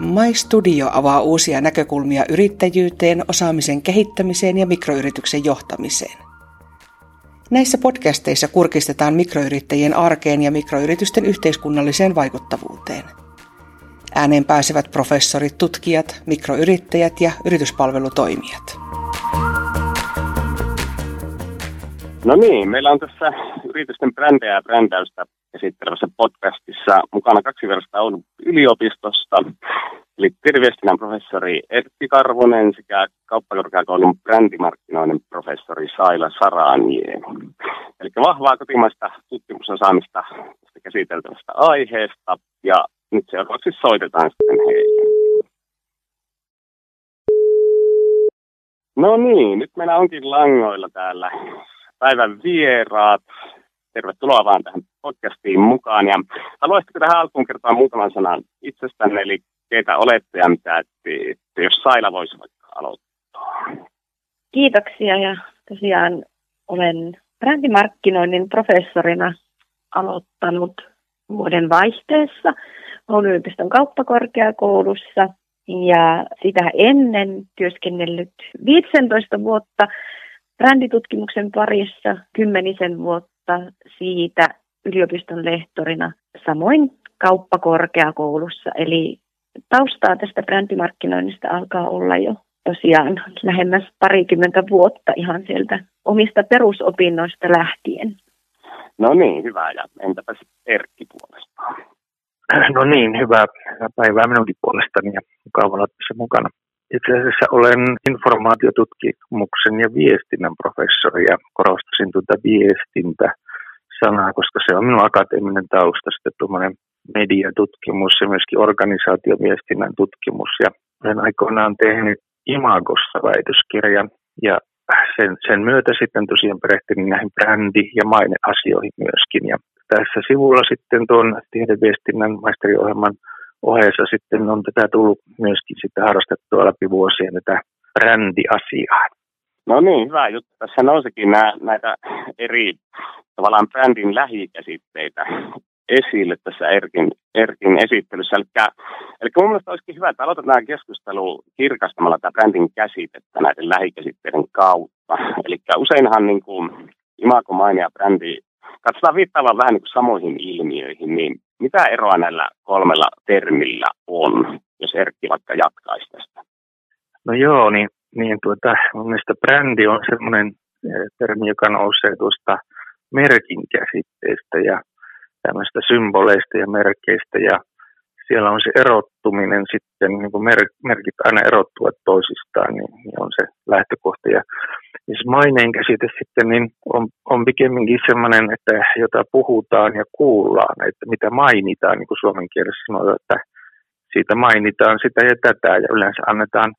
My Studio avaa uusia näkökulmia yrittäjyyteen, osaamisen kehittämiseen ja mikroyrityksen johtamiseen. Näissä podcasteissa kurkistetaan mikroyrittäjien arkeen ja mikroyritysten yhteiskunnalliseen vaikuttavuuteen. Ääneen pääsevät professorit, tutkijat, mikroyrittäjät ja yrityspalvelutoimijat. No niin, meillä on tässä yritysten brändejä ja brändäystä esittelevässä podcastissa mukana kaksi versta on yliopistosta, eli terveestinnän professori Erkki Karvonen sekä kauppakorkeakoulun brändimarkkinoinnin professori Saila Saraniemi. Eli vahvaa kotimaista tutkimusosaamista käsiteltävästä aiheesta, ja nyt seuraavaksi soitetaan sitten heille. No niin, nyt meillä onkin langoilla täällä päivän vieraat. Tervetuloa vaan tähän podcastiin mukaan. Ja haluaisitko tähän alkuun kertoa muutaman sanan itsestänne, eli keitä olette ja mitä, että jos Saila voisi vaikka aloittaa. Kiitoksia ja tosiaan olen brändimarkkinoinnin professorina aloittanut vuoden vaihteessa Oulun yliopiston kauppakorkeakoulussa ja sitä ennen työskennellyt 15 vuotta bränditutkimuksen parissa, kymmenisen vuotta siitä yliopiston lehtorina, samoin kauppakorkeakoulussa. Eli taustaa tästä brändimarkkinoinnista alkaa olla jo tosiaan lähemmäs parikymmentä vuotta ihan sieltä omista perusopinnoista lähtien. No niin, hyvä. Ja entäpä Erkki puolestaan? No niin, hyvää, hyvää päivää minunkin puolestani ja mukava olla tässä mukana. Itse asiassa olen informaatiotutkimuksen ja viestinnän professori ja korostasin tuota viestintä sanaa, koska se on minun akateeminen tausta, sitten tuommoinen mediatutkimus ja myöskin organisaatioviestinnän tutkimus. Ja olen aikoinaan tehnyt Imagossa väitöskirjan ja sen, sen myötä sitten tosiaan perehtyin näihin brändi- ja maineasioihin myöskin. Ja tässä sivulla sitten tuon tiedeviestinnän maisteriohjelman ohessa sitten on tätä tullut myöskin sitten harrastettua läpi vuosien tätä brändiasiaa. No niin, hyvä juttu. Tässä nousikin nää, näitä eri tavallaan brändin lähikäsitteitä esille tässä Erkin, Erkin esittelyssä. Eli, eli mun mielestä olisikin hyvä, että aloitetaan keskustelu kirkastamalla tätä brändin käsitettä näiden lähikäsitteiden kautta. Eli useinhan niin kuin imago, maine ja brändi katsotaan viittaavan vähän niin kuin samoihin ilmiöihin, niin mitä eroa näillä kolmella termillä on, jos Erkki vaikka jatkaisi tästä? No joo, niin, niin tuota, mun mielestä brändi on semmoinen eh, termi, joka nousee tuosta merkin käsitteestä ja tämmöistä symboleista ja merkeistä ja siellä on se erottuminen sitten, niin kuin mer- merkit aina erottuvat toisistaan, niin, niin on se lähtökohta. Ja siis maineen käsite sitten niin on, on pikemminkin sellainen, että jota puhutaan ja kuullaan, että mitä mainitaan, niin kuin suomen kielessä sanotaan, että siitä mainitaan sitä ja tätä ja yleensä annetaan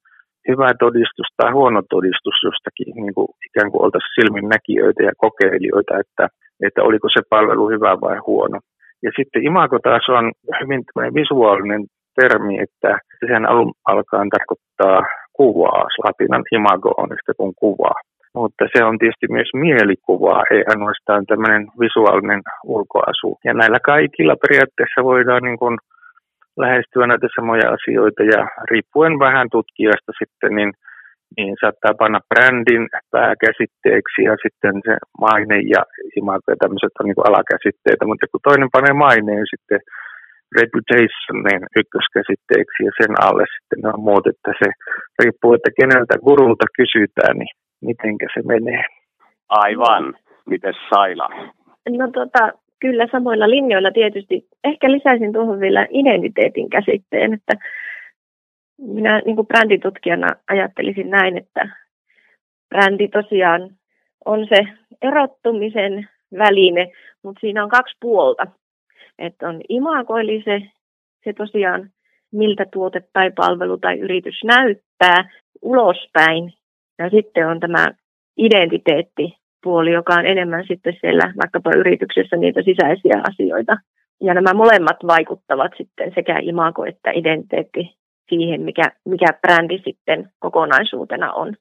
hyvä todistus tai huono todistus jostakin, niin kuin ikään kuin oltaisiin silminnäkijöitä ja kokeilijoita, että, että oliko se palvelu hyvä vai huono. Ja sitten imago taas on hyvin visuaalinen termi, että sehän alun alkaen tarkoittaa kuvaa. Latinan imago on sitten kuin kuva. Mutta se on tietysti myös mielikuva, ei ainoastaan tämmöinen visuaalinen ulkoasu. Ja näillä kaikilla periaatteessa voidaan niin kuin lähestyä näitä samoja asioita ja riippuen vähän tutkijasta sitten, niin niin saattaa panna brändin pääkäsitteeksi ja sitten se maine ja imago ja tämmöiset on niin alakäsitteitä, mutta kun toinen panee maineen sitten reputation niin ykköskäsitteeksi ja sen alle sitten on muut, että se riippuu, että keneltä gurulta kysytään, niin mitenkä se menee. Aivan. Miten Saila? No tota, kyllä samoilla linjoilla tietysti. Ehkä lisäisin tuohon vielä identiteetin käsitteen, että minä niin kuin bränditutkijana ajattelisin näin, että brändi tosiaan on se erottumisen väline, mutta siinä on kaksi puolta. Että on imago, eli se, se tosiaan, miltä tuote tai palvelu tai yritys näyttää ulospäin. Ja sitten on tämä identiteettipuoli, joka on enemmän sitten siellä vaikkapa yrityksessä niitä sisäisiä asioita. Ja nämä molemmat vaikuttavat sitten sekä imago että identiteetti siihen, mikä, mikä brändi sitten kokonaisuutena on.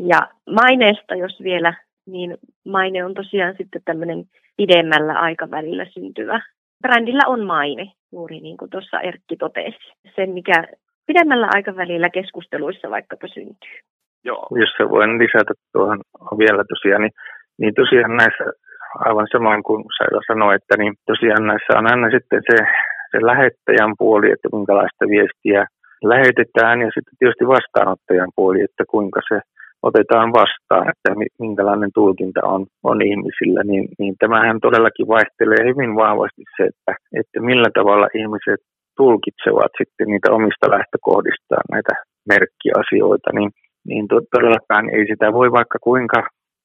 Ja maineesta, jos vielä, niin maine on tosiaan sitten tämmöinen pidemmällä aikavälillä syntyvä. Brändillä on maine, juuri niin kuin tuossa Erkki totesi. Se, mikä pidemmällä aikavälillä keskusteluissa vaikkapa syntyy. Joo. Jos se voin lisätä tuohon vielä tosiaan, niin, niin tosiaan näissä aivan samoin kuin Saila sanoi, että niin tosiaan näissä on aina sitten se, se lähettäjän puoli, että minkälaista viestiä lähetetään ja sitten tietysti vastaanottajan puoli, että kuinka se otetaan vastaan, että minkälainen tulkinta on, on ihmisillä, niin, niin tämähän todellakin vaihtelee hyvin vahvasti se, että, että millä tavalla ihmiset tulkitsevat sitten niitä omista lähtökohdistaan näitä merkkiasioita, niin, niin todellakaan ei sitä voi vaikka kuinka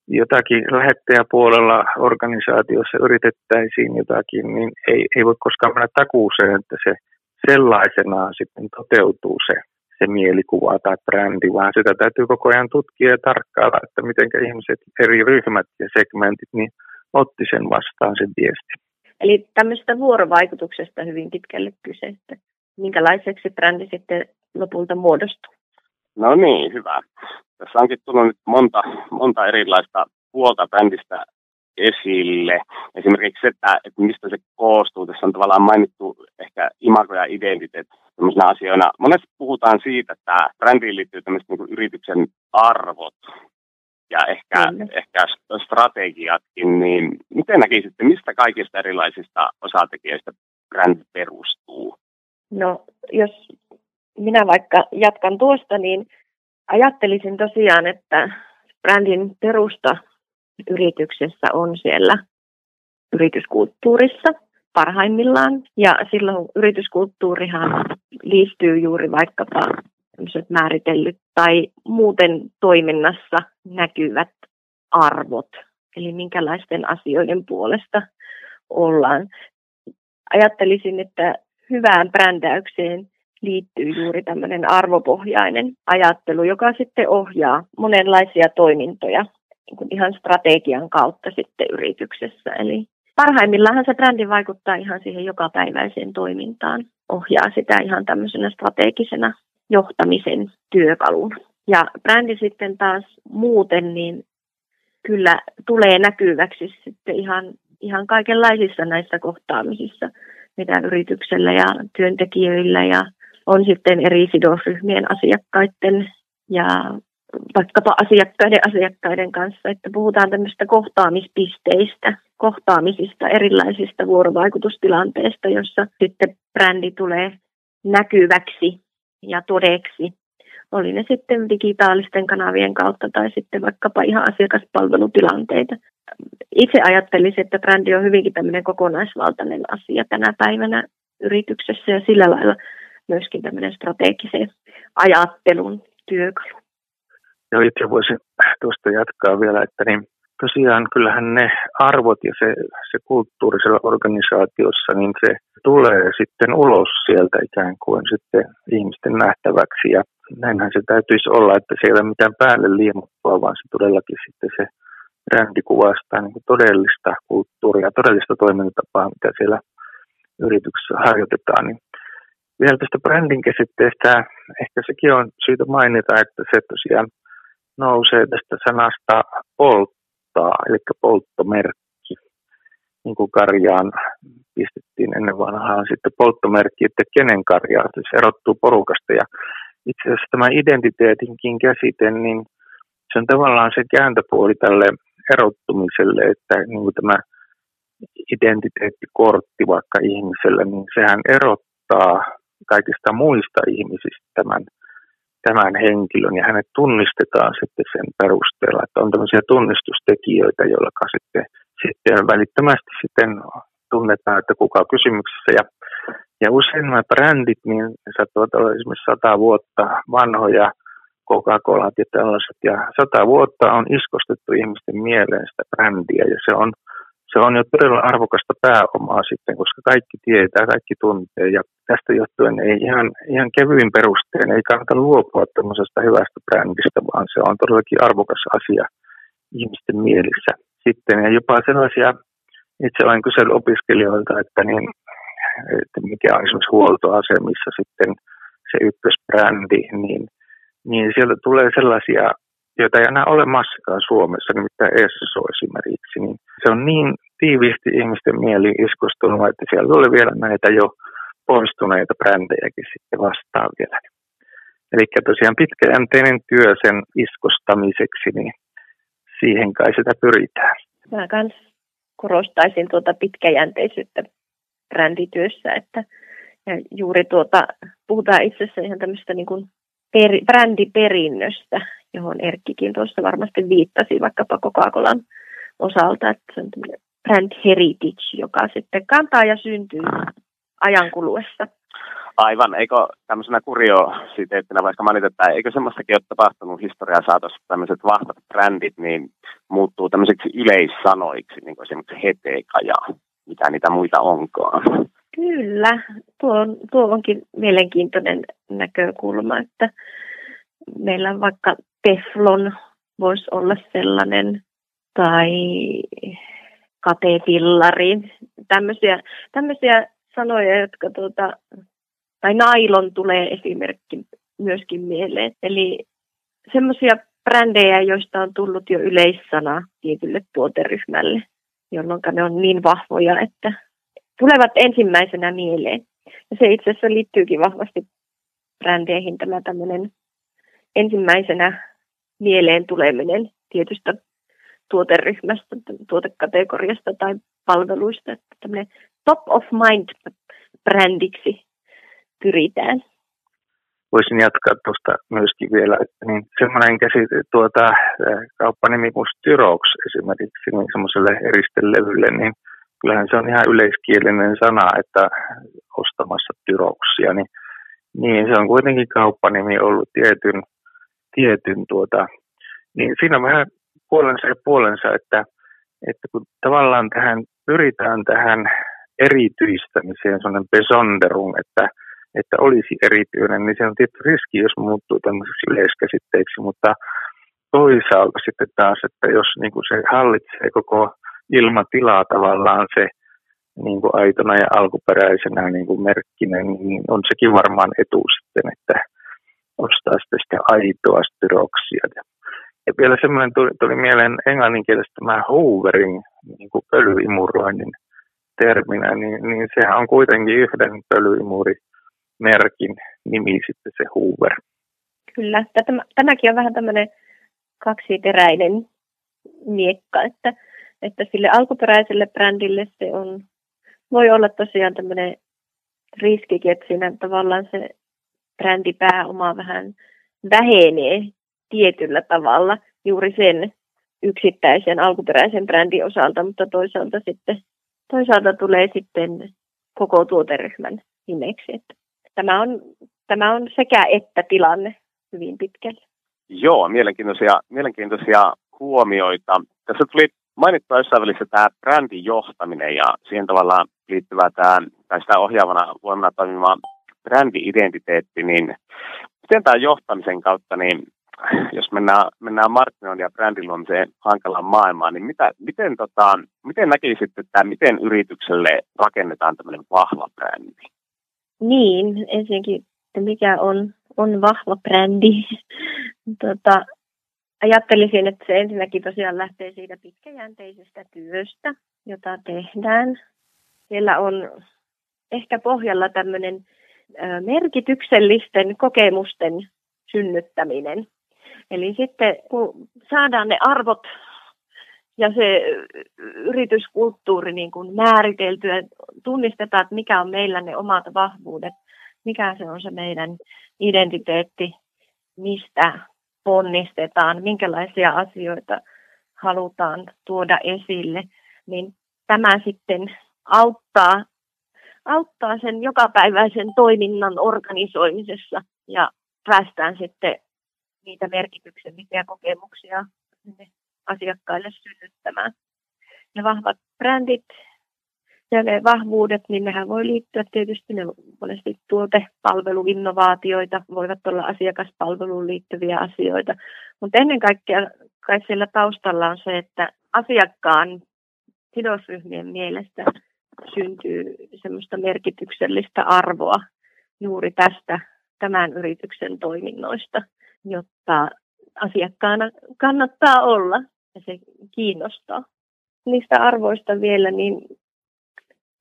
jotakin lähettäjäpuolella organisaatiossa yritettäisiin jotakin, niin ei, ei voi koskaan mennä takuuseen, että se sellaisenaan sitten toteutuu se, se mielikuva tai brändi, vaan sitä täytyy koko ajan tutkia ja tarkkailla, että miten ihmiset, eri ryhmät ja segmentit, niin otti sen vastaan sen viesti. Eli tämmöistä vuorovaikutuksesta hyvin pitkälle kyse, että minkälaiseksi brändi sitten lopulta muodostuu. No niin, hyvä. Tässä onkin tullut nyt monta, monta erilaista puolta brändistä esille. Esimerkiksi se, että, että mistä se koostuu. Tässä on tavallaan mainittu ehkä imago ja identiteetti tämmöisenä asioina. Monesti puhutaan siitä, että brändiin liittyy tämmöiset niin yrityksen arvot ja ehkä, mm. ehkä strategiatkin, niin miten näkisitte, mistä kaikista erilaisista osatekijöistä brändi perustuu? No, jos minä vaikka jatkan tuosta, niin ajattelisin tosiaan, että brändin perusta yrityksessä on siellä yrityskulttuurissa parhaimmillaan. Ja silloin yrityskulttuurihan liittyy juuri vaikkapa määritellyt tai muuten toiminnassa näkyvät arvot, eli minkälaisten asioiden puolesta ollaan. Ajattelisin, että hyvään brändäykseen liittyy juuri tämmöinen arvopohjainen ajattelu, joka sitten ohjaa monenlaisia toimintoja ihan strategian kautta sitten yrityksessä. Eli parhaimmillaan se brändi vaikuttaa ihan siihen jokapäiväiseen toimintaan, ohjaa sitä ihan tämmöisenä strategisena johtamisen työkaluna. Ja brändi sitten taas muuten, niin kyllä tulee näkyväksi sitten ihan, ihan kaikenlaisissa näissä kohtaamisissa, mitä yrityksellä ja työntekijöillä ja on sitten eri sidosryhmien asiakkaiden ja vaikkapa asiakkaiden asiakkaiden kanssa, että puhutaan tämmöistä kohtaamispisteistä, kohtaamisista, erilaisista vuorovaikutustilanteista, jossa sitten brändi tulee näkyväksi ja todeksi. Oli ne sitten digitaalisten kanavien kautta tai sitten vaikkapa ihan asiakaspalvelutilanteita. Itse ajattelisin, että brändi on hyvinkin tämmöinen kokonaisvaltainen asia tänä päivänä yrityksessä ja sillä lailla myöskin tämmöinen strategisen ajattelun työkalu. Ja itse voisin tuosta jatkaa vielä, että niin tosiaan kyllähän ne arvot ja se, se kulttuurisella organisaatiossa, niin se tulee sitten ulos sieltä ikään kuin sitten ihmisten nähtäväksi. Ja näinhän se täytyisi olla, että se ei ole mitään päälle liimuttua, vaan se todellakin sitten se brändi kuvastaa niin todellista kulttuuria, todellista toimintatapaa, mitä siellä yrityksessä harjoitetaan. Niin vielä tästä brändin käsitteestä ehkä sekin on syytä mainita, että se tosiaan nousee tästä sanasta polttaa, eli polttomerkki. Niin kuin karjaan pistettiin ennen vanhaan sitten polttomerkki, että kenen karjaa se erottuu porukasta. Ja itse asiassa tämä identiteetinkin käsite, niin se on tavallaan se kääntöpuoli tälle erottumiselle, että niin kuin tämä identiteettikortti vaikka ihmiselle, niin sehän erottaa kaikista muista ihmisistä tämän tämän henkilön ja hänet tunnistetaan sitten sen perusteella, että on tämmöisiä tunnistustekijöitä, joilla sitten, sitten välittömästi sitten tunnetaan, että kuka on kysymyksessä. Ja, ja usein nämä brändit, niin saattavat olla esimerkiksi sata vuotta vanhoja, Coca-Colat ja tällaiset, ja sata vuotta on iskostettu ihmisten mieleen sitä brändiä, ja se on se on jo todella arvokasta pääomaa sitten, koska kaikki tietää, kaikki tuntee ja tästä johtuen ei ihan, ihan kevyin perusteen, ei kannata luopua tämmöisestä hyvästä brändistä, vaan se on todellakin arvokas asia ihmisten mielissä. Sitten ja jopa sellaisia, itse olen kysellyt opiskelijoilta, että, niin, että mikä on esimerkiksi huoltoasemissa sitten se ykkösbrändi, niin, niin sieltä tulee sellaisia joita ei enää ole massakaan Suomessa, nimittäin Esso esimerkiksi, niin se on niin tiiviisti ihmisten mieli iskostunut, että siellä oli vielä näitä jo poistuneita brändejäkin sitten vastaan vielä. Eli tosiaan pitkäjänteinen työ sen iskostamiseksi, niin siihen kai sitä pyritään. Mä kans korostaisin tuota pitkäjänteisyyttä brändityössä, että ja juuri tuota, puhutaan itse asiassa ihan tämmöistä niin kuin per, brändiperinnöstä, johon Erkkikin tuossa varmasti viittasi vaikkapa Coca-Colan osalta, että se on brand heritage, joka sitten kantaa ja syntyy ajan kuluessa. Aivan, eikö tämmöisenä kuriositeettina vaikka mainita, että eikö semmoistakin ole tapahtunut historian saatossa, tämmöiset vahvat brändit niin muuttuu tämmöiseksi yleissanoiksi, niin kuin esimerkiksi Heteka ja mitä niitä muita onkaan. Kyllä, tuo, on, tuo onkin mielenkiintoinen näkökulma, että meillä vaikka Teflon voisi olla sellainen, tai katepillari, tämmöisiä, tämmöisiä sanoja, jotka tuota, tai nailon tulee esimerkki myöskin mieleen. Eli semmoisia brändejä, joista on tullut jo yleissana tietylle tuoteryhmälle, jolloin ne on niin vahvoja, että tulevat ensimmäisenä mieleen. Ja se itse asiassa liittyykin vahvasti brändeihin tämä tämmöinen ensimmäisenä mieleen tuleminen tietystä tuoteryhmästä, tuotekategoriasta tai palveluista, että tämmöinen top of mind brändiksi pyritään. Voisin jatkaa tuosta myöskin vielä, että niin semmoinen käsite, tuota, kauppanimi kuin Styrox esimerkiksi niin semmoiselle eristelevylle, niin kyllähän se on ihan yleiskielinen sana, että ostamassa Tyroksia, niin, niin se on kuitenkin kauppanimi ollut tietyn, tietyn tuota, niin siinä on vähän puolensa ja puolensa, että, että kun tavallaan tähän pyritään tähän erityistämiseen, sellainen besonderung, että, että olisi erityinen, niin se on tietty riski, jos muuttuu tämmöiseksi yleiskäsitteeksi, mutta toisaalta sitten taas, että jos niin kuin se hallitsee koko ilmatilaa tavallaan se niin kuin aitona ja alkuperäisenä niin kuin merkkinen, niin on sekin varmaan etu sitten, että ostaa sitä aitoa styroksia. Ja vielä semmoinen tuli, tuli mieleen englanninkielistä tämä hoovering, niin kuin pölyimuroinnin terminä, niin, niin sehän on kuitenkin yhden pölyimurimerkin nimi sitten se Hoover. Kyllä, tämä, tämäkin on vähän tämmöinen kaksiteräinen miekka, että, että sille alkuperäiselle brändille se on, voi olla tosiaan tämmöinen riskikin, että siinä tavallaan se brändipääoma vähän vähenee tietyllä tavalla juuri sen yksittäisen alkuperäisen brändin osalta, mutta toisaalta sitten toisaalta tulee sitten koko tuoteryhmän nimeksi. Että tämä, on, tämä on sekä että tilanne hyvin pitkälle. Joo, mielenkiintoisia, mielenkiintoisia huomioita. Tässä tuli mainittua jossain välissä tämä brändin johtaminen ja siihen tavallaan liittyvä tämä, tai sitä ohjaavana voimana toimiva brändi-identiteetti, niin miten tämä johtamisen kautta, niin jos mennään, mennään markkinoinnin ja brändin luomiseen hankalaan maailmaan, niin mitä, miten, tota, miten näkisit, että miten yritykselle rakennetaan tämmöinen vahva brändi? Niin, ensinnäkin, että mikä on, on vahva brändi. tota, ajattelisin, että se ensinnäkin tosiaan lähtee siitä pitkäjänteisestä työstä, jota tehdään. Siellä on ehkä pohjalla tämmöinen merkityksellisten kokemusten synnyttäminen. Eli sitten kun saadaan ne arvot ja se yrityskulttuuri niin kuin määriteltyä, tunnistetaan, että mikä on meillä ne omat vahvuudet, mikä se on se meidän identiteetti, mistä ponnistetaan, minkälaisia asioita halutaan tuoda esille, niin tämä sitten auttaa, auttaa sen jokapäiväisen toiminnan organisoimisessa ja päästään sitten niitä merkityksellisiä kokemuksia asiakkaille synnyttämään. Ne vahvat brändit ne vahvuudet, niin nehän voi liittyä tietysti, ne monesti tuote, palvelu, innovaatioita, voivat olla asiakaspalveluun liittyviä asioita. Mutta ennen kaikkea kai siellä taustalla on se, että asiakkaan sidosryhmien mielestä syntyy semmoista merkityksellistä arvoa juuri tästä tämän yrityksen toiminnoista jotta asiakkaana kannattaa olla ja se kiinnostaa. Niistä arvoista vielä, niin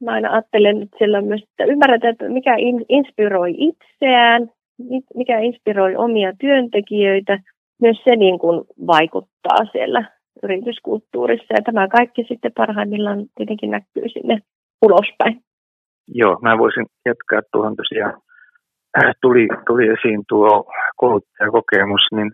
mä aina ajattelen, että siellä on myös, että ymmärretään, että mikä inspiroi itseään, mikä inspiroi omia työntekijöitä, myös se niin kuin vaikuttaa siellä yrityskulttuurissa. Ja tämä kaikki sitten parhaimmillaan tietenkin näkyy sinne ulospäin. Joo, mä voisin jatkaa tuohon tosiaan. Tuli, tuli esiin tuo kouluttajakokemus, niin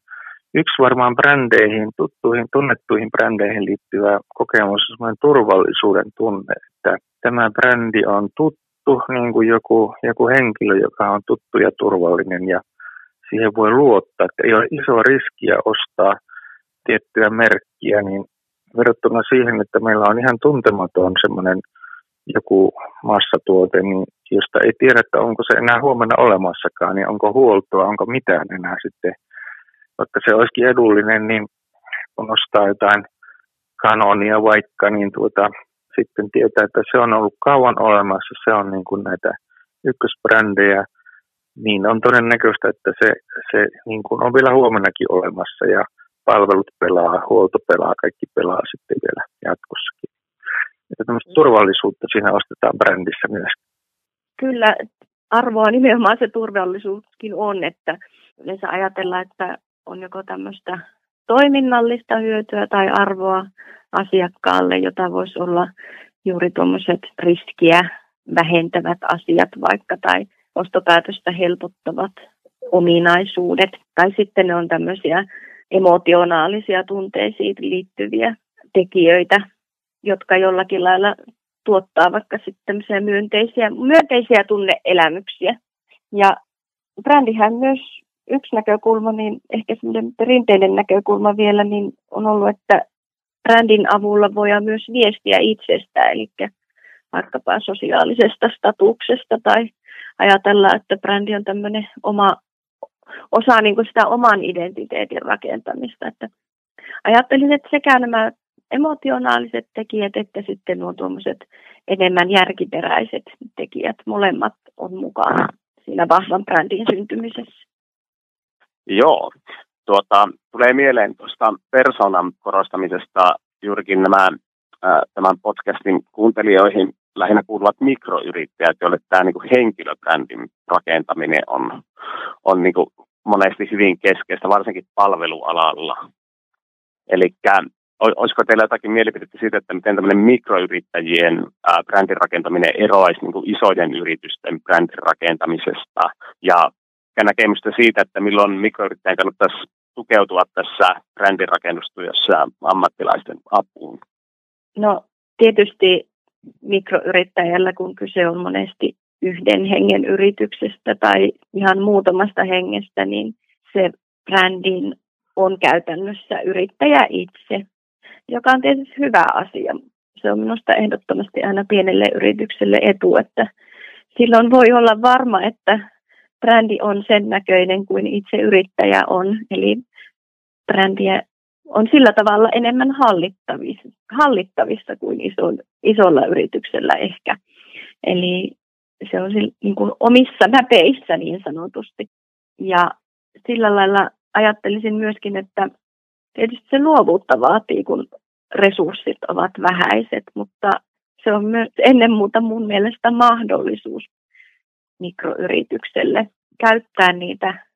yksi varmaan brändeihin, tuttuihin, tunnettuihin brändeihin liittyvä kokemus on semmoinen turvallisuuden tunne, että tämä brändi on tuttu, niin kuin joku, joku henkilö, joka on tuttu ja turvallinen ja siihen voi luottaa, että ei ole isoa riskiä ostaa tiettyä merkkiä, niin verrattuna siihen, että meillä on ihan tuntematon semmoinen joku massatuote, niin josta ei tiedä, että onko se enää huomenna olemassakaan, niin onko huoltoa, onko mitään enää sitten. Vaikka se olisikin edullinen, niin kun ostaa jotain kanonia vaikka, niin tuota, sitten tietää, että se on ollut kauan olemassa, se on niin kuin näitä ykkösbrändejä, niin on todennäköistä, että se, se niin kuin on vielä huomennakin olemassa ja palvelut pelaa, huolto pelaa, kaikki pelaa sitten vielä jatkossakin. Että tämmöistä turvallisuutta siinä ostetaan brändissä myös. Kyllä, arvoa nimenomaan se turvallisuuskin on, että yleensä ajatellaan, että on joko tämmöistä toiminnallista hyötyä tai arvoa asiakkaalle, jota voisi olla juuri tuommoiset riskiä vähentävät asiat vaikka tai ostopäätöstä helpottavat ominaisuudet. Tai sitten ne on tämmöisiä emotionaalisia tunteisiin liittyviä tekijöitä, jotka jollakin lailla tuottaa vaikka sitten myönteisiä, myönteisiä tunneelämyksiä. Ja brändihän myös yksi näkökulma, niin ehkä semmoinen perinteinen näkökulma vielä, niin on ollut, että brändin avulla voidaan myös viestiä itsestä, eli vaikkapa sosiaalisesta statuksesta tai ajatella, että brändi on tämmöinen oma osa niin kuin sitä oman identiteetin rakentamista. Että ajattelin, että sekä nämä emotionaaliset tekijät että sitten nuo tuommoiset enemmän järkiperäiset tekijät, molemmat on mukana siinä vahvan brändin syntymisessä. Joo, tuota, tulee mieleen tuosta persoonan korostamisesta juurikin nämä tämän podcastin kuuntelijoihin lähinnä kuuluvat mikroyrittäjät, joille tämä niin henkilöbrändin rakentaminen on, on niin kuin monesti hyvin keskeistä, varsinkin palvelualalla. Eli olisiko teillä jotakin mielipidettä siitä, että miten tämmöinen mikroyrittäjien ää, brändin rakentaminen eroaisi niin isojen yritysten brändin rakentamisesta ja, ja näkemystä siitä, että milloin mikroyrittäjän kannattaisi tukeutua tässä brändin rakennustyössä ammattilaisten apuun? No tietysti mikroyrittäjällä, kun kyse on monesti yhden hengen yrityksestä tai ihan muutamasta hengestä, niin se brändin on käytännössä yrittäjä itse, joka on tietysti hyvä asia. Se on minusta ehdottomasti aina pienelle yritykselle etu, että silloin voi olla varma, että brändi on sen näköinen kuin itse yrittäjä on. Eli brändiä on sillä tavalla enemmän hallittavissa, hallittavissa kuin iso, isolla yrityksellä ehkä. Eli se on niin kuin omissa näpeissä niin sanotusti. Ja sillä lailla ajattelisin myöskin, että tietysti se luovuutta vaatii, kun resurssit ovat vähäiset, mutta se on myös ennen muuta mun mielestä mahdollisuus mikroyritykselle käyttää niitä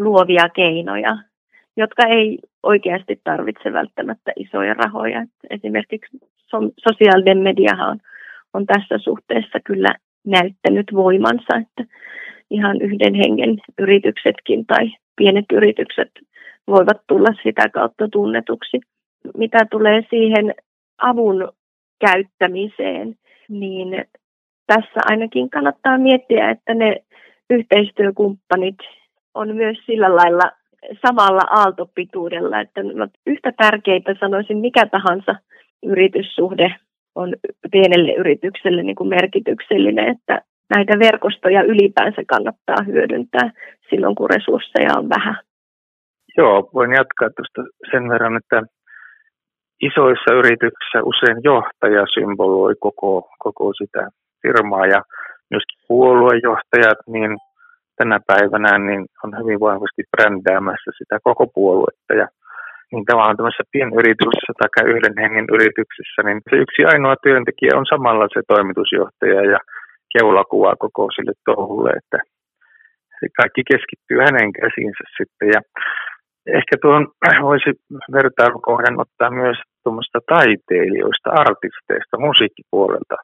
luovia keinoja, jotka ei oikeasti tarvitse välttämättä isoja rahoja. Esimerkiksi sosiaalinen mediahan on, on tässä suhteessa kyllä näyttänyt voimansa, että ihan yhden hengen yrityksetkin tai pienet yritykset voivat tulla sitä kautta tunnetuksi. Mitä tulee siihen avun käyttämiseen, niin tässä ainakin kannattaa miettiä, että ne yhteistyökumppanit on myös sillä lailla samalla aaltopituudella, että yhtä tärkeitä, sanoisin mikä tahansa yrityssuhde on pienelle yritykselle niin kuin merkityksellinen, että näitä verkostoja ylipäänsä kannattaa hyödyntää silloin, kun resursseja on vähän. Joo, voin jatkaa tuosta sen verran, että isoissa yrityksissä usein johtaja symboloi koko, koko sitä firmaa ja myöskin puoluejohtajat, niin tänä päivänä niin on hyvin vahvasti brändäämässä sitä koko puoluetta ja niin tavallaan tämmöisessä pienyrityksessä tai yhden hengen yrityksessä, niin se yksi ainoa työntekijä on samalla se toimitusjohtaja ja keulakuva koko sille touhulle, että kaikki keskittyy hänen käsiinsä sitten. Ja ehkä tuon voisi vertailukohdan ottaa myös tuommoista taiteilijoista, artisteista, musiikkipuolelta.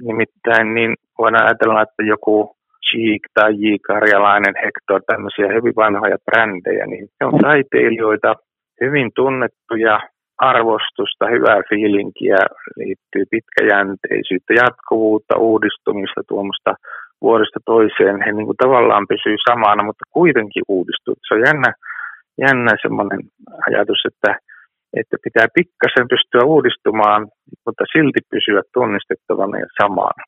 Nimittäin niin voidaan ajatella, että joku Cheek tai J. Karjalainen, Hector, tämmöisiä hyvin vanhoja brändejä, niin ne on taiteilijoita, hyvin tunnettuja, arvostusta, hyvää fiilinkiä, liittyy pitkäjänteisyyttä, jatkuvuutta, uudistumista, tuommoista vuodesta toiseen. He niin kuin tavallaan pysyy samana, mutta kuitenkin uudistuu. Se on jännä, jännä semmoinen ajatus, että, että pitää pikkasen pystyä uudistumaan, mutta silti pysyä tunnistettavana ja samana.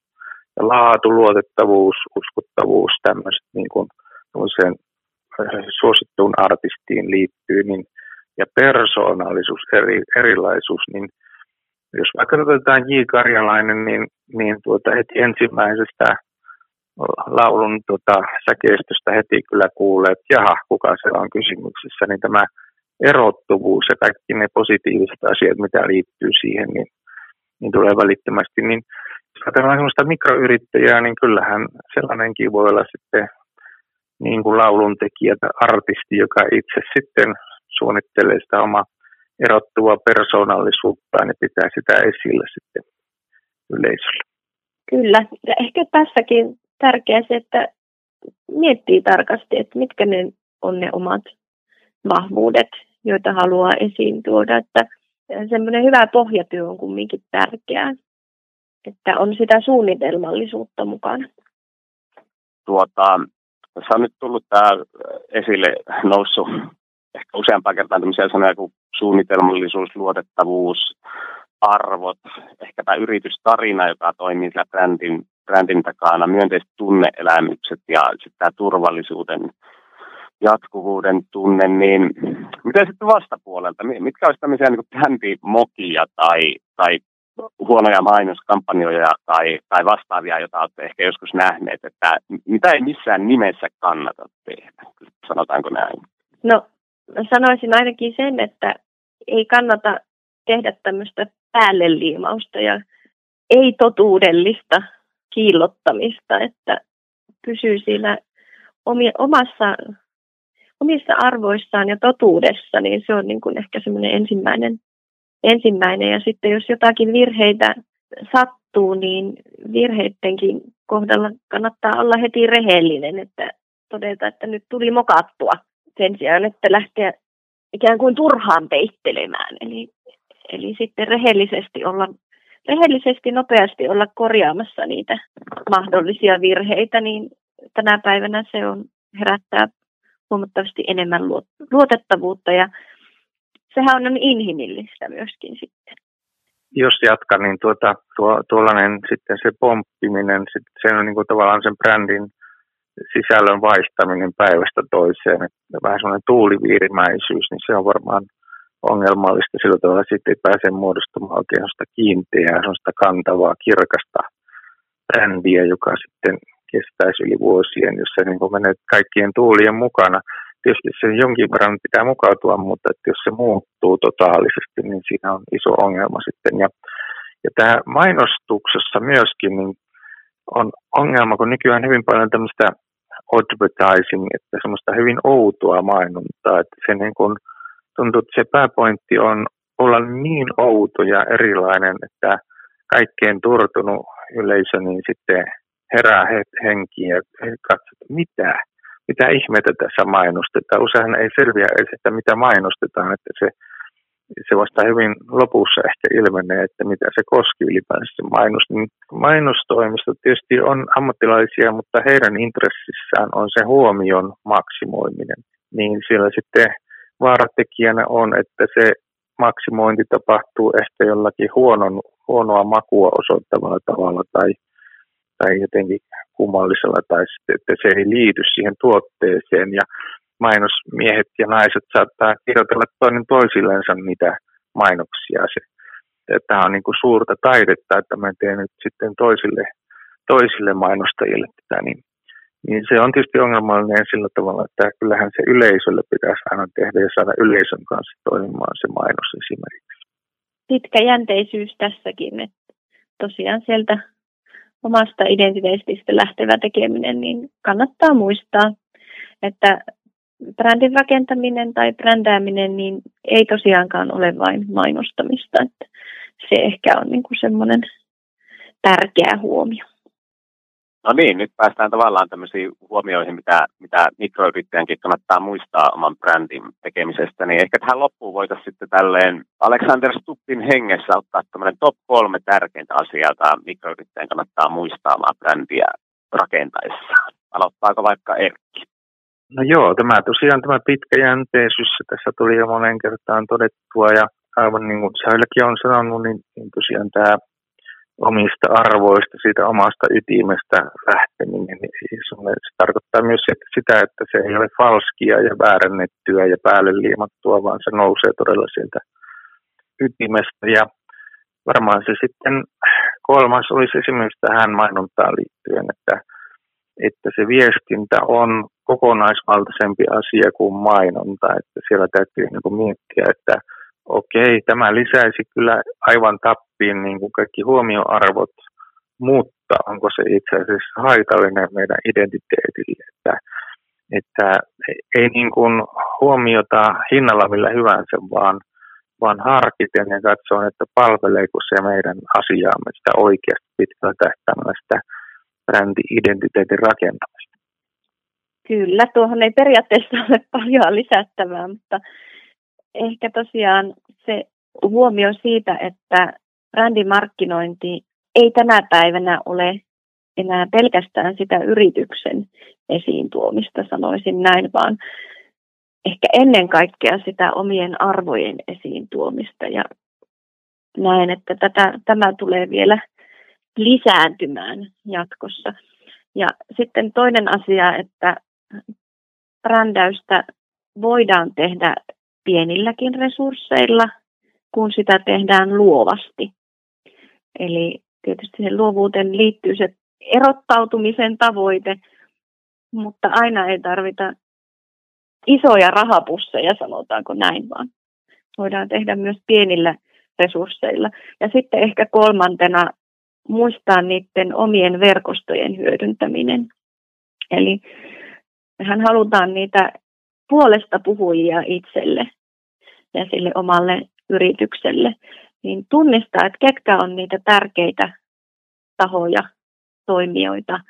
Ja laatu, luotettavuus, uskottavuus, tämmöiset niin kuin suosittuun artistiin liittyy, niin ja persoonallisuus, eri, erilaisuus, niin jos vaikka otetaan J. Karjalainen, niin, niin tuota heti ensimmäisestä laulun tuota, säkeistöstä heti kyllä kuulee, että jaha, kuka se on kysymyksessä, niin tämä erottuvuus ja kaikki ne positiiviset asiat, mitä liittyy siihen, niin, niin tulee välittömästi. Niin jos ajatellaan sellaista mikroyrittäjää, niin kyllähän sellainenkin voi olla sitten niin kuin lauluntekijä tai artisti, joka itse sitten suunnittelee sitä omaa erottuvaa persoonallisuuttaan ja pitää sitä esillä sitten yleisölle. Kyllä, ja ehkä tässäkin tärkeää se, että miettii tarkasti, että mitkä ne on ne omat vahvuudet, joita haluaa esiin tuoda. Että semmoinen hyvä pohjatyö on kumminkin tärkeää, että on sitä suunnitelmallisuutta mukana. Tuota, tässä on nyt tullut tämä esille noussut ehkä useampaan kertaan tämmöisiä sanoja kuin suunnitelmallisuus, luotettavuus, arvot, ehkä tämä yritystarina, joka toimii sillä brändin, brändin takana, myönteiset tunneelämykset ja sitten tämä turvallisuuden jatkuvuuden tunne, niin miten sitten vastapuolelta, mitkä olisi tämmöisiä niin brändimokia tai, tai huonoja mainoskampanjoja tai, tai vastaavia, joita olette ehkä joskus nähneet, että mitä ei missään nimessä kannata tehdä, sanotaanko näin? No sanoisin ainakin sen, että ei kannata tehdä tämmöistä päälle liimausta ja ei-totuudellista kiillottamista, että pysyy siinä omassa, omissa arvoissaan ja totuudessa, niin se on niin kuin ehkä semmoinen ensimmäinen, ensimmäinen. Ja sitten jos jotakin virheitä sattuu, niin virheidenkin kohdalla kannattaa olla heti rehellinen, että todeta, että nyt tuli mokattua sen sijaan, että lähteä ikään kuin turhaan peittelemään. Eli, eli sitten rehellisesti olla, rehellisesti nopeasti olla korjaamassa niitä mahdollisia virheitä, niin tänä päivänä se on herättää huomattavasti enemmän luotettavuutta ja sehän on inhimillistä myöskin sitten. Jos jatkan, niin tuota, tuo, tuollainen sitten se pomppiminen, se on niin kuin tavallaan sen brändin sisällön vaihtaminen päivästä toiseen, että vähän semmoinen tuuliviirimäisyys, niin se on varmaan ongelmallista sillä tavalla, että sitten ei pääse muodostumaan oikein sellaista kiinteää, sellaista kantavaa, kirkasta brändiä, joka sitten kestäisi yli vuosien, jos se niin menee kaikkien tuulien mukana. Tietysti se jonkin verran pitää mukautua, mutta että jos se muuttuu totaalisesti, niin siinä on iso ongelma sitten. Ja, ja tämä mainostuksessa myöskin, niin on ongelma, kun nykyään hyvin paljon tämmöistä advertising, että semmoista hyvin outoa mainontaa, että se niin kuin, tuntuu, että se pääpointti on olla niin outo ja erilainen, että kaikkein turtunut yleisö niin sitten herää henkiin ja katsoo, että mitä, mitä ihmettä tässä mainostetaan. Useinhan ei selviä edes, että mitä mainostetaan, että se se vasta hyvin lopussa ehkä ilmenee, että mitä se koski ylipäänsä se mainos. Niin mainostoimistot tietysti on ammattilaisia, mutta heidän intressissään on se huomion maksimoiminen. Niin siellä sitten vaaratekijänä on, että se maksimointi tapahtuu ehkä jollakin huonon, huonoa makua osoittavalla tavalla tai, tai jotenkin kummallisella tai sitten, että se ei liity siihen tuotteeseen ja mainosmiehet ja naiset saattaa kirjoitella toinen toisillensa niitä mainoksia. Se, tämä on niin kuin suurta taidetta, että mä teen nyt sitten toisille, toisille mainostajille tätä, niin, niin se on tietysti ongelmallinen sillä tavalla, että kyllähän se yleisölle pitäisi aina tehdä ja saada yleisön kanssa toimimaan se mainos esimerkiksi. Pitkäjänteisyys tässäkin, että tosiaan sieltä omasta identiteetistä lähtevä tekeminen, niin kannattaa muistaa Että brändin rakentaminen tai brändääminen niin ei tosiaankaan ole vain mainostamista. Että se ehkä on niin kuin semmoinen tärkeä huomio. No niin, nyt päästään tavallaan tämmöisiin huomioihin, mitä, mitä mikroyrittäjänkin kannattaa muistaa oman brändin tekemisestä. Niin ehkä tähän loppuun voitaisiin sitten tälleen Alexander Stuppin hengessä ottaa tämmöinen top kolme tärkeintä asiaa, jota mikroyrittäjän kannattaa muistaa omaa brändiä rakentaessaan. Aloittaako vaikka Erkki? No joo, tämä tosiaan tämä pitkäjänteisyys, tässä tuli jo monen kertaan todettua ja aivan niin kuin Säyläkin on sanonut, niin, niin tosiaan tämä omista arvoista, siitä omasta ytimestä lähteminen, niin siis se tarkoittaa myös sitä, että se ei ole falskia ja väärännettyä ja päälle liimattua, vaan se nousee todella sieltä ytimestä. Ja varmaan se sitten kolmas olisi esimerkiksi tähän mainontaan liittyen, että, että se viestintä on kokonaisvaltaisempi asia kuin mainonta, että siellä täytyy niin miettiä, että okei, tämä lisäisi kyllä aivan tappiin niin kuin kaikki huomioarvot, mutta onko se itse asiassa haitallinen meidän identiteetille, että, että ei niin kuin huomiota hinnalla millä hyvänsä, vaan, vaan harkiten ja katsoa, että palveleeko se meidän asiaamme sitä oikeasti pitkällä tähtäimellä sitä brändi-identiteetin rakentamista. Kyllä, tuohon ei periaatteessa ole paljon lisättävää, mutta ehkä tosiaan se huomio siitä, että brändimarkkinointi ei tänä päivänä ole enää pelkästään sitä yrityksen esiin tuomista, sanoisin näin, vaan ehkä ennen kaikkea sitä omien arvojen esiin tuomista. Ja näen, että tätä, tämä tulee vielä lisääntymään jatkossa. Ja sitten toinen asia, että brändäystä voidaan tehdä pienilläkin resursseilla, kun sitä tehdään luovasti. Eli tietysti sen luovuuteen liittyy se erottautumisen tavoite, mutta aina ei tarvita isoja rahapusseja, sanotaanko näin vaan. Voidaan tehdä myös pienillä resursseilla. Ja sitten ehkä kolmantena muistaa niiden omien verkostojen hyödyntäminen. Eli mehän halutaan niitä puolesta puhujia itselle ja sille omalle yritykselle, niin tunnistaa, että ketkä on niitä tärkeitä tahoja, toimijoita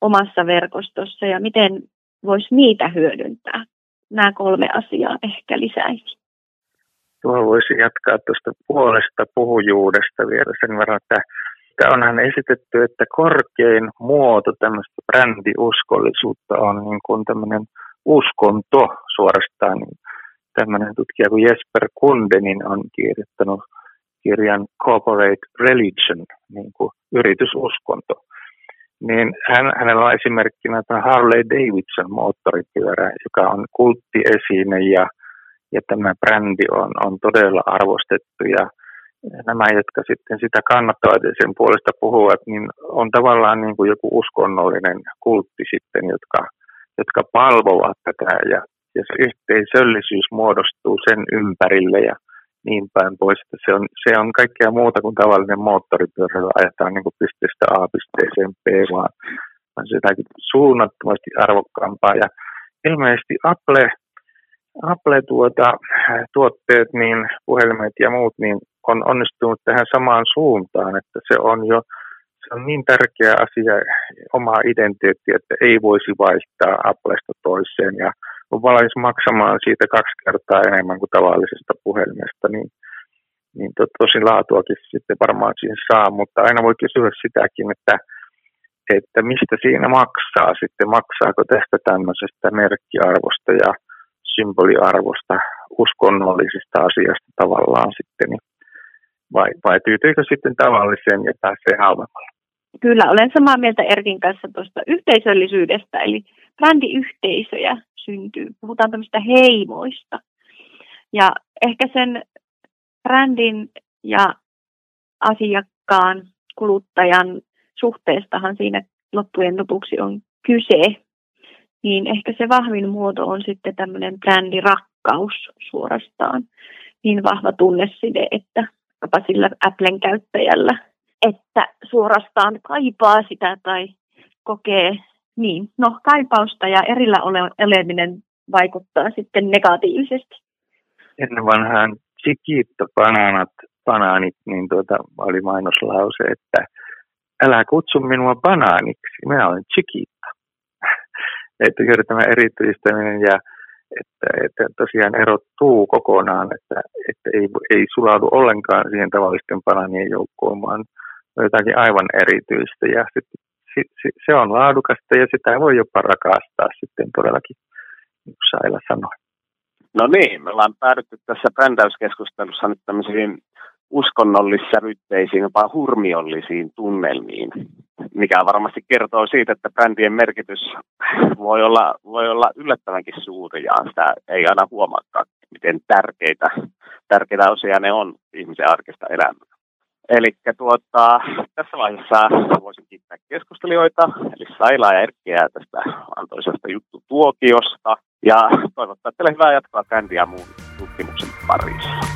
omassa verkostossa ja miten voisi niitä hyödyntää. Nämä kolme asiaa ehkä lisäisi. Tuo voisi jatkaa tuosta puolesta puhujuudesta vielä sen verran, että onhan esitetty, että korkein muoto tämmöistä brändiuskollisuutta on niin kuin tämmöinen uskonto suorastaan. Niin tämmöinen tutkija kuin Jesper Kundenin on kirjoittanut kirjan Corporate Religion, niin kuin yritysuskonto. Niin hän, hänellä on esimerkkinä tämä Harley Davidson moottoripyörä, joka on kulttiesine ja, ja tämä brändi on, on todella arvostettu ja nämä, jotka sitten sitä kannattavat ja sen puolesta puhuvat, niin on tavallaan niin kuin joku uskonnollinen kultti sitten, jotka jotka palvovat tätä ja, ja se yhteisöllisyys muodostuu sen ympärille ja niin päin pois. Että se, on, se on kaikkea muuta kuin tavallinen moottoripyörä, jolla ajetaan niin pisteestä A pisteeseen B, vaan on se jotakin suunnattomasti arvokkaampaa. Ja ilmeisesti Apple, Apple tuota, tuotteet, niin puhelimet ja muut, niin on onnistunut tähän samaan suuntaan, että se on jo se on niin tärkeä asia omaa identiteettiä, että ei voisi vaihtaa Applesta toiseen ja on valmis maksamaan siitä kaksi kertaa enemmän kuin tavallisesta puhelimesta, niin, niin to, tosin laatuakin sitten varmaan siihen saa, mutta aina voi kysyä sitäkin, että, että mistä siinä maksaa sitten, maksaako tästä tämmöisestä merkkiarvosta ja symboliarvosta, uskonnollisesta asiasta tavallaan sitten, niin vai, vai tyytyykö sitten tavalliseen ja pääsee halvemmalla? Kyllä, olen samaa mieltä Erkin kanssa tuosta yhteisöllisyydestä, eli brändiyhteisöjä syntyy. Puhutaan tämmöistä heimoista. Ja ehkä sen brändin ja asiakkaan, kuluttajan suhteestahan siinä loppujen lopuksi on kyse. Niin ehkä se vahvin muoto on sitten tämmöinen brändirakkaus suorastaan. Niin vahva tunneside, että sillä Applen käyttäjällä että suorastaan kaipaa sitä tai kokee Niin, no kaipausta ja erillä ole- oleminen vaikuttaa sitten negatiivisesti. Ennen vanhaan Chiquito bananat, banaanit, niin tuota, oli mainoslause, että älä kutsu minua banaaniksi, minä olen Chiquito. että kyllä tämä erityistäminen ja että, että tosiaan erottuu kokonaan, että, että ei, ei sulaudu ollenkaan siihen tavallisten bananien joukkoon, vaan jotakin aivan erityistä ja sit, sit, sit, se on laadukasta ja sitä voi jopa rakastaa sitten todellakin, niin kuin sanoi. No niin, me ollaan päädytty tässä brändäyskeskustelussa nyt tämmöisiin uskonnollissävytteisiin, jopa hurmiollisiin tunnelmiin, mikä varmasti kertoo siitä, että brändien merkitys voi olla, voi olla yllättävänkin suuri ja sitä ei aina huomaakaan, miten tärkeitä, tärkeitä osia ne on ihmisen arkista elämää. Eli tuota, tässä vaiheessa voisin kiittää keskustelijoita, eli Sailaa ja Erkkiä tästä antoisesta juttutuokiosta. Ja toivottaa teille hyvää jatkoa brändi ja muun tutkimuksen parissa.